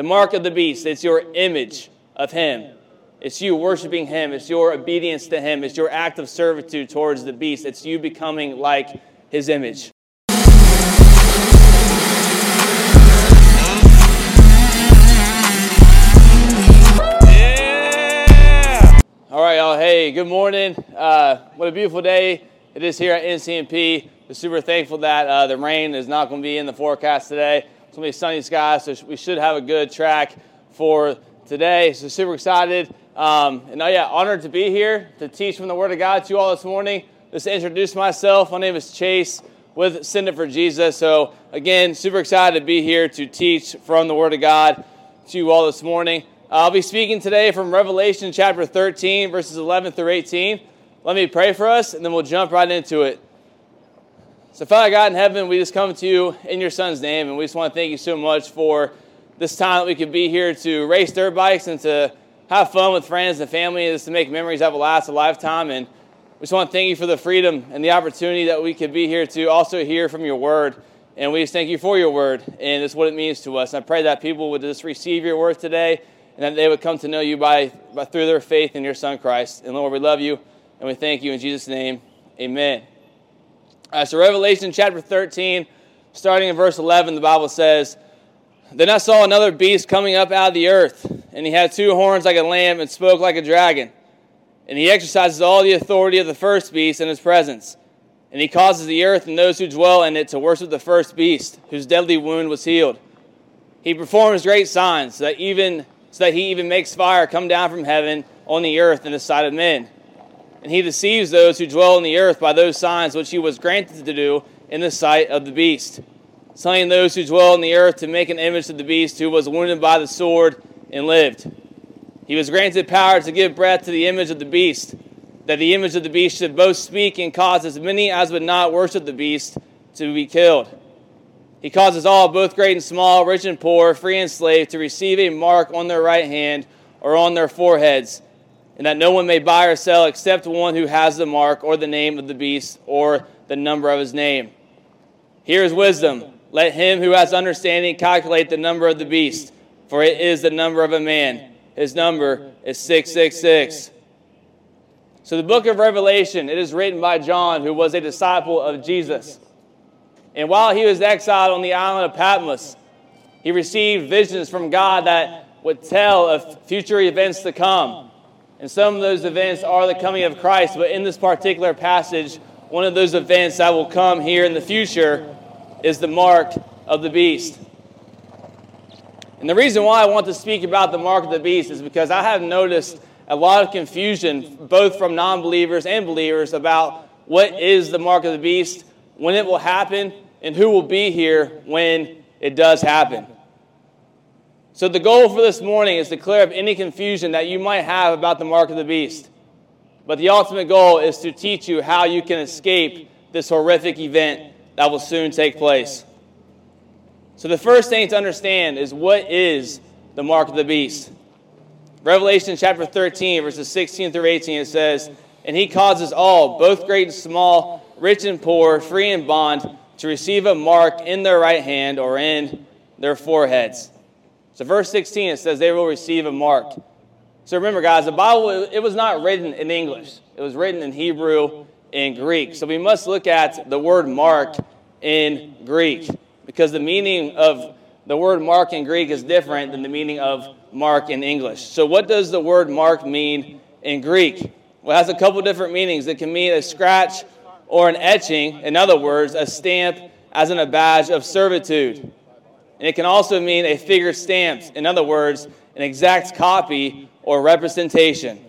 The mark of the beast, it's your image of him. It's you worshiping him. It's your obedience to him. It's your act of servitude towards the beast. It's you becoming like his image. Yeah! All right, y'all. Hey, good morning. Uh, what a beautiful day it is here at NCMP. We're super thankful that uh, the rain is not going to be in the forecast today. It's going to be sunny skies, so we should have a good track for today. So super excited. Um, and oh yeah, honored to be here to teach from the Word of God to you all this morning. Just to introduce myself, my name is Chase with Send It for Jesus. So again, super excited to be here to teach from the Word of God to you all this morning. I'll be speaking today from Revelation chapter 13, verses 11 through 18. Let me pray for us, and then we'll jump right into it. So, Father God in heaven, we just come to you in your Son's name, and we just want to thank you so much for this time that we could be here to race dirt bikes and to have fun with friends and family, and just to make memories that will last a lifetime. And we just want to thank you for the freedom and the opportunity that we could be here to also hear from your word. And we just thank you for your word and it's what it means to us. And I pray that people would just receive your word today and that they would come to know you by, by through their faith in your Son Christ. And Lord, we love you and we thank you in Jesus' name. Amen. Right, so Revelation chapter 13, starting in verse 11, the Bible says, Then I saw another beast coming up out of the earth, and he had two horns like a lamb and spoke like a dragon. And he exercises all the authority of the first beast in his presence. And he causes the earth and those who dwell in it to worship the first beast, whose deadly wound was healed. He performs great signs, so that, even, so that he even makes fire come down from heaven on the earth in the sight of men and he deceives those who dwell in the earth by those signs which he was granted to do in the sight of the beast, telling those who dwell in the earth to make an image of the beast who was wounded by the sword and lived. He was granted power to give breath to the image of the beast, that the image of the beast should both speak and cause as many as would not worship the beast to be killed. He causes all, both great and small, rich and poor, free and slave, to receive a mark on their right hand or on their foreheads and that no one may buy or sell except one who has the mark or the name of the beast or the number of his name. Here is wisdom. Let him who has understanding calculate the number of the beast, for it is the number of a man. His number is 666. So, the book of Revelation, it is written by John, who was a disciple of Jesus. And while he was exiled on the island of Patmos, he received visions from God that would tell of future events to come. And some of those events are the coming of Christ, but in this particular passage, one of those events that will come here in the future is the mark of the beast. And the reason why I want to speak about the mark of the beast is because I have noticed a lot of confusion, both from non believers and believers, about what is the mark of the beast, when it will happen, and who will be here when it does happen. So, the goal for this morning is to clear up any confusion that you might have about the mark of the beast. But the ultimate goal is to teach you how you can escape this horrific event that will soon take place. So, the first thing to understand is what is the mark of the beast? Revelation chapter 13, verses 16 through 18, it says, And he causes all, both great and small, rich and poor, free and bond, to receive a mark in their right hand or in their foreheads so, verse 16, it says they will receive a mark. So, remember, guys, the Bible, it was not written in English, it was written in Hebrew and Greek. So, we must look at the word mark in Greek because the meaning of the word mark in Greek is different than the meaning of mark in English. So, what does the word mark mean in Greek? Well, it has a couple different meanings. It can mean a scratch or an etching, in other words, a stamp as in a badge of servitude. And it can also mean a figure stamped, in other words, an exact copy or representation.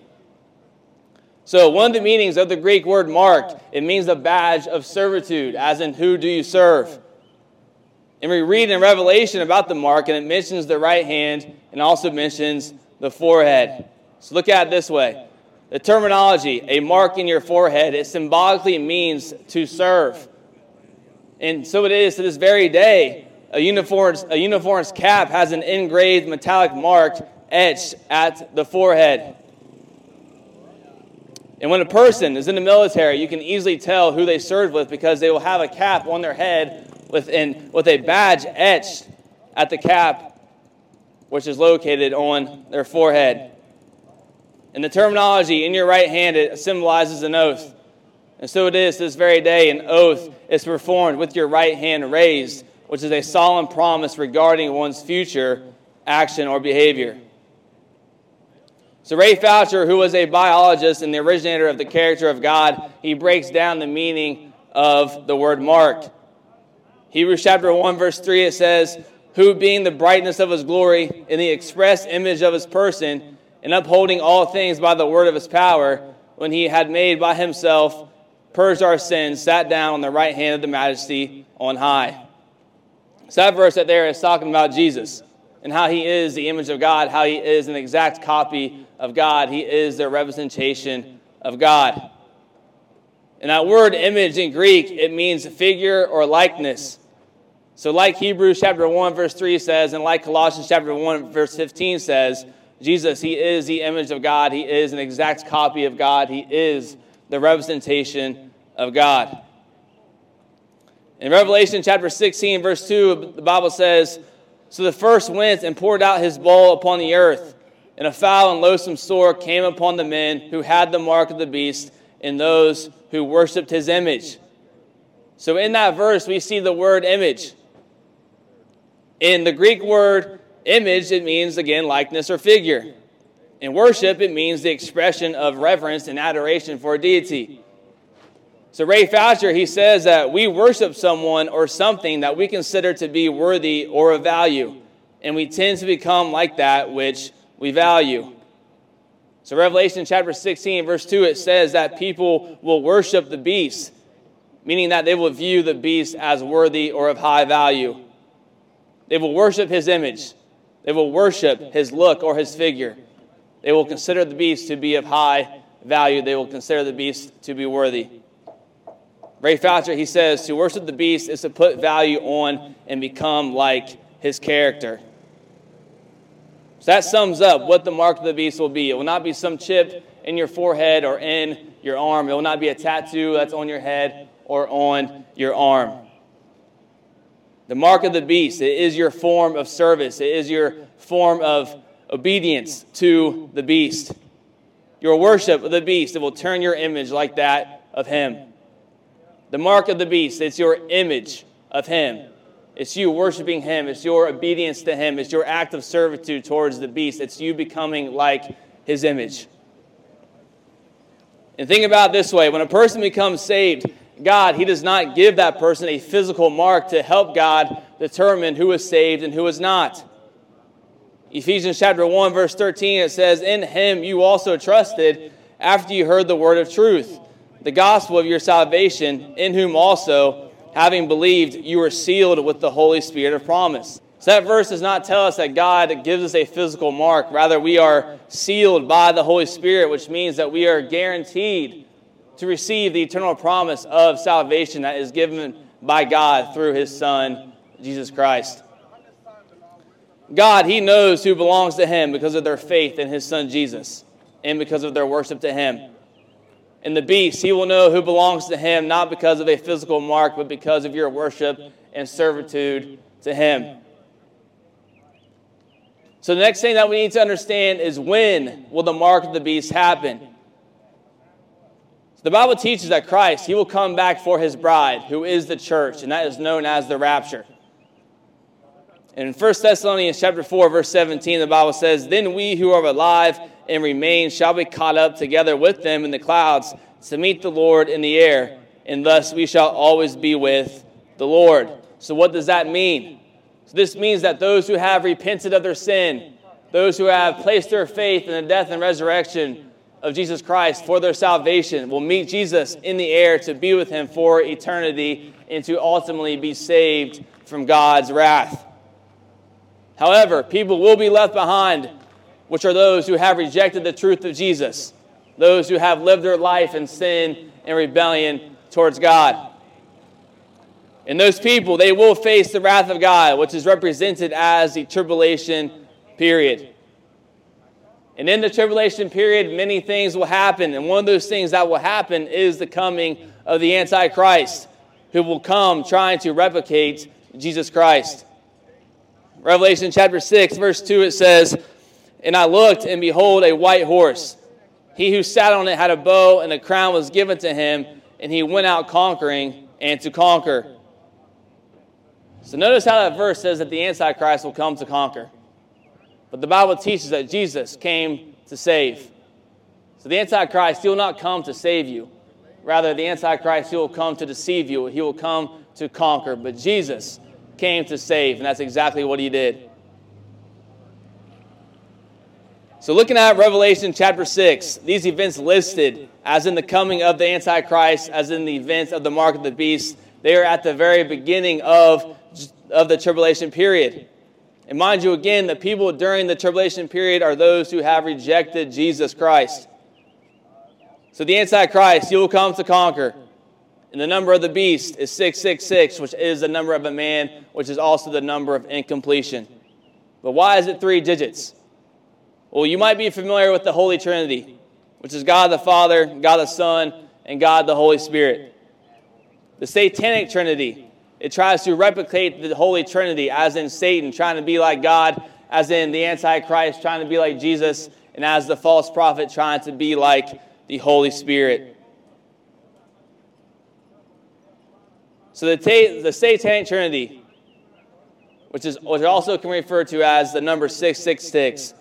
So, one of the meanings of the Greek word marked, it means a badge of servitude, as in who do you serve? And we read in Revelation about the mark, and it mentions the right hand and also mentions the forehead. So look at it this way. The terminology, a mark in your forehead, it symbolically means to serve. And so it is to this very day a uniform's, a uniform's cap has an engraved metallic mark etched at the forehead. And when a person is in the military, you can easily tell who they served with because they will have a cap on their head with, in, with a badge etched at the cap. which is located on their forehead. And the terminology in your right hand it symbolizes an oath. And so it is this very day, an oath is performed with your right hand raised, which is a solemn promise regarding one's future action or behavior. So, Ray Foucher, who was a biologist and the originator of the character of God, he breaks down the meaning of the word marked. Hebrews chapter 1, verse 3, it says, Who being the brightness of his glory, in the express image of his person, and upholding all things by the word of his power, when he had made by himself, purged our sins, sat down on the right hand of the majesty on high. So that verse right there is talking about Jesus and how he is the image of God, how he is an exact copy of God. He is the representation of God. And that word image in Greek, it means figure or likeness. So, like Hebrews chapter 1, verse 3 says, and like Colossians chapter 1, verse 15 says, Jesus, he is the image of God. He is an exact copy of God. He is the representation of God. In Revelation chapter 16, verse 2, the Bible says, So the first went and poured out his bowl upon the earth, and a foul and loathsome sore came upon the men who had the mark of the beast and those who worshiped his image. So in that verse, we see the word image. In the Greek word image, it means, again, likeness or figure. In worship, it means the expression of reverence and adoration for a deity. So, Ray Foucher, he says that we worship someone or something that we consider to be worthy or of value, and we tend to become like that which we value. So, Revelation chapter 16, verse 2, it says that people will worship the beast, meaning that they will view the beast as worthy or of high value. They will worship his image, they will worship his look or his figure. They will consider the beast to be of high value, they will consider the beast to be worthy. Ray Foucher, he says, to worship the beast is to put value on and become like his character. So that sums up what the mark of the beast will be. It will not be some chip in your forehead or in your arm. It will not be a tattoo that's on your head or on your arm. The mark of the beast, it is your form of service. It is your form of obedience to the beast. Your worship of the beast, it will turn your image like that of him. The mark of the beast, it's your image of him. It's you worshiping Him. It's your obedience to Him. It's your act of servitude towards the beast. It's you becoming like His image. And think about this way when a person becomes saved, God, He does not give that person a physical mark to help God determine who is saved and who is not. Ephesians chapter 1, verse 13, it says, In Him you also trusted after you heard the word of truth, the gospel of your salvation, in whom also having believed, you are sealed with the Holy Spirit of promise. So that verse does not tell us that God gives us a physical mark. Rather, we are sealed by the Holy Spirit, which means that we are guaranteed to receive the eternal promise of salvation that is given by God through his Son, Jesus Christ. God, he knows who belongs to him because of their faith in his Son, Jesus, and because of their worship to him and the beast, he will know who belongs to him, not because of a physical mark, but because of your worship and servitude to him. So, the next thing that we need to understand is when will the mark of the beast happen? The Bible teaches that Christ, he will come back for his bride, who is the church, and that is known as the rapture. In 1 Thessalonians chapter 4, verse 17, the Bible says, Then we who are alive and remain shall be caught up together with them in the clouds to meet the Lord in the air, and thus we shall always be with the Lord. So, what does that mean? So this means that those who have repented of their sin, those who have placed their faith in the death and resurrection of Jesus Christ for their salvation, will meet Jesus in the air to be with him for eternity and to ultimately be saved from God's wrath. However, people will be left behind which are those who have rejected the truth of Jesus, those who have lived their life in sin and rebellion towards God. And those people, they will face the wrath of God, which is represented as the tribulation period. And in the tribulation period, many things will happen. And one of those things that will happen is the coming of the Antichrist, who will come trying to replicate Jesus Christ. Revelation chapter 6, verse 2, it says, And I looked, and behold, a white horse. He who sat on it had a bow, and a crown was given to him, and he went out conquering and to conquer. So notice how that verse says that the Antichrist will come to conquer. But the Bible teaches that Jesus came to save. So the Antichrist, he will not come to save you. Rather, the Antichrist, he will come to deceive you. He will come to conquer. But Jesus came to save, and that's exactly what he did. So, looking at Revelation chapter 6, these events listed as in the coming of the Antichrist, as in the events of the mark of the beast, they are at the very beginning of, of the tribulation period. And mind you, again, the people during the tribulation period are those who have rejected Jesus Christ. So the Antichrist, he will come to conquer. And the number of the beast is 666, which is the number of a man, which is also the number of incompletion. But why is it three digits? Well, you might be familiar with the Holy Trinity, which is God the Father, God the Son, and God the Holy Spirit. The Satanic Trinity, it tries to replicate the Holy Trinity, as in Satan trying to be like God, as in the Antichrist trying to be like Jesus, and as the false prophet trying to be like the Holy Spirit. So the, ta- the Satanic Trinity, which is which also can refer to as the number 666,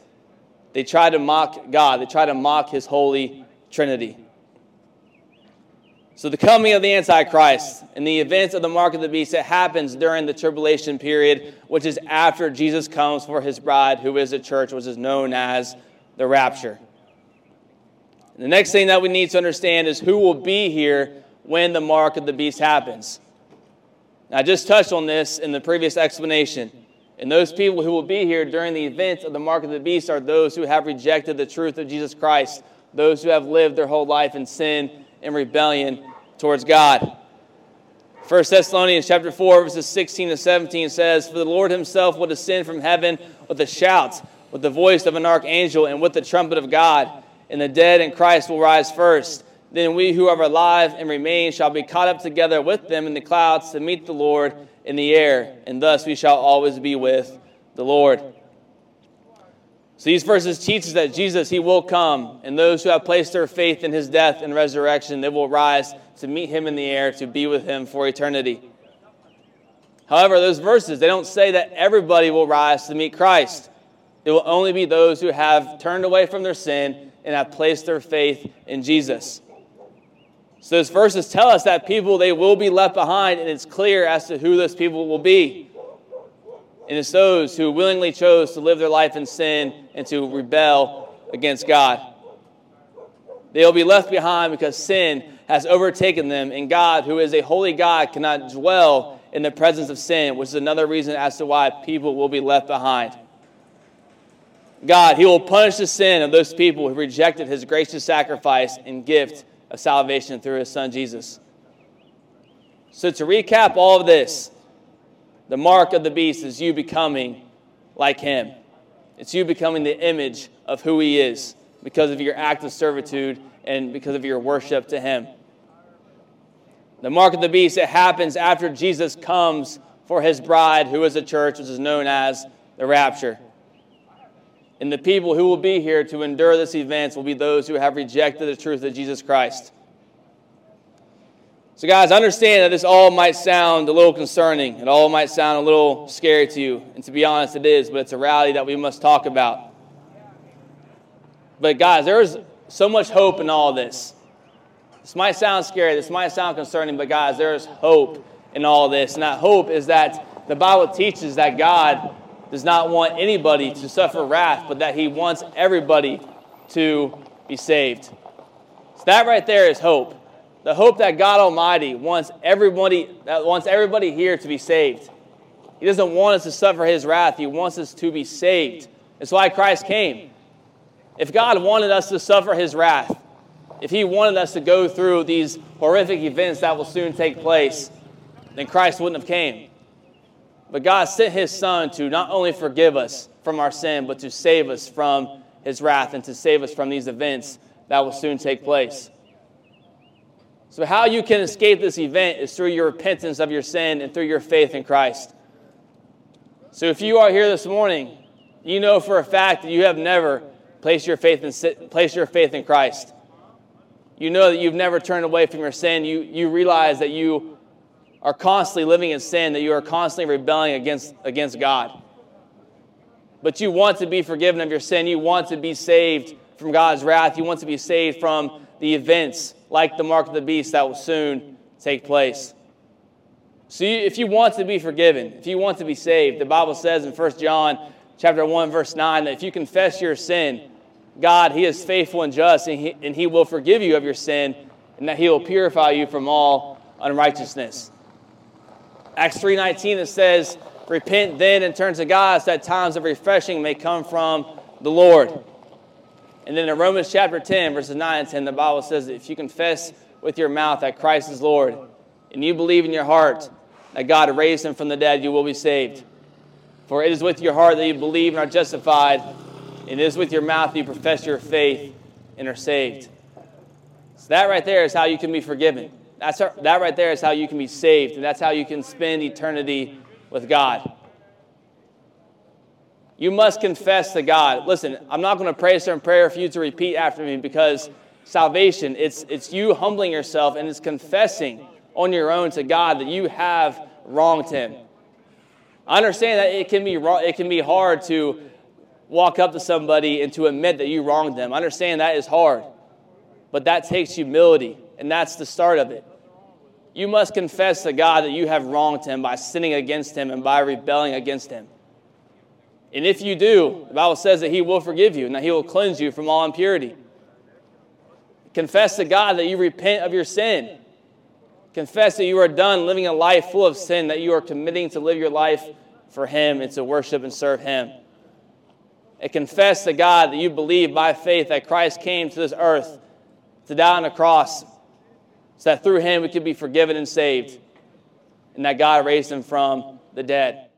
they try to mock God. They try to mock his holy Trinity. So the coming of the Antichrist and the events of the mark of the beast, it happens during the tribulation period, which is after Jesus comes for his bride, who is the church, which is known as the rapture. The next thing that we need to understand is who will be here when the mark of the beast happens. I just touched on this in the previous explanation. And those people who will be here during the events of the mark of the beast are those who have rejected the truth of Jesus Christ, those who have lived their whole life in sin and rebellion towards God. 1 Thessalonians chapter 4, verses 16 to 17 says, For the Lord himself will descend from heaven with a shout, with the voice of an archangel, and with the trumpet of God and the dead in Christ will rise first. Then we who are alive and remain shall be caught up together with them in the clouds to meet the Lord in the air, and thus we shall always be with the Lord. So these verses teach us that Jesus, he will come, and those who have placed their faith in his death and resurrection, they will rise to meet him in the air, to be with him for eternity. However, those verses, they don't say that everybody will rise to meet Christ. It will only be those who have turned away from their sin and have placed their faith in Jesus. So those verses tell us that people they will be left behind, and it's clear as to who those people will be. And it's those who willingly chose to live their life in sin and to rebel against God. They'll be left behind because sin has overtaken them, and God, who is a holy God, cannot dwell in the presence of sin, which is another reason as to why people will be left behind. God, He will punish the sin of those people who rejected His gracious sacrifice and gift of salvation through His Son Jesus. So, to recap all of this, the mark of the beast is you becoming like Him. It's you becoming the image of who He is because of your act of servitude and because of your worship to Him. The mark of the beast, it happens after Jesus comes for His bride, who is a church, which is known as the rapture. And the people who will be here to endure this event will be those who have rejected the truth of Jesus Christ. So, guys, understand that this all might sound a little concerning. It all might sound a little scary to you. And to be honest, it is, but it's a reality that we must talk about. But, guys, there is so much hope in all this. This might sound scary, this might sound concerning, but, guys, there is hope in all this. And that hope is that the Bible teaches that God does not want anybody to suffer wrath, but that he wants everybody to be saved. So that right there is hope. The hope that God Almighty wants everybody that wants everybody here to be saved. He doesn't want us to suffer his wrath. He wants us to be saved. That's why Christ came. If God wanted us to suffer his wrath, if he wanted us to go through these horrific events that will soon take place, then Christ wouldn't have came. But God sent his son to not only forgive us from our sin, but to save us from his wrath and to save us from these events that will soon take place. So, how you can escape this event is through your repentance of your sin and through your faith in Christ. So if you are here this morning, you know for a fact that you have never placed your faith in, placed your faith in Christ. You know that you've never turned away from your sin. You, you realize that you are constantly living in sin, that you are constantly rebelling against, against God. But you want to be forgiven of your sin. You want to be saved from God's wrath. You want to be saved from the events like the mark of the beast that will soon take place. So you, if you want to be forgiven, if you want to be saved, the Bible says in 1 John chapter 1 verse 9 that if you confess your sin, God, he is faithful and just and he, and he will forgive you of your sin and that he will purify you from all unrighteousness. Acts 3:19 it says, "Repent then and turn to God so that times of refreshing may come from the Lord." And then in Romans chapter 10 verses 9 and 10 the Bible says that if you confess with your mouth that Christ is Lord and you believe in your heart that God raised him from the dead, you will be saved. For it is with your heart that you believe and are justified, and it is with your mouth that you profess your faith and are saved. So that right there is how you can be forgiven. That's that right there is how you can be saved, and that's how you can spend eternity with God. You must confess to God. Listen, I'm not going to pray a certain prayer for you to repeat after me because salvation, it's, it's you humbling yourself and it's confessing on your own to God that you have wronged him. I understand that it can be it can be hard to walk up to somebody and to admit that you wronged them. I understand that is hard. But that takes humility, and that's the start of it. You must confess to God that you have wronged him by sinning against him and by rebelling against him. And if you do, the Bible says that he will forgive you and that he will cleanse you from all impurity. Confess to God that you repent of your sin Confess that you are done living a life full of sin, that you are committing to live your life for Him and to worship and serve Him. And confess to God that you believe by faith that Christ came to this earth to die on the cross so that through Him we could be forgiven and saved, and that God raised Him from the dead.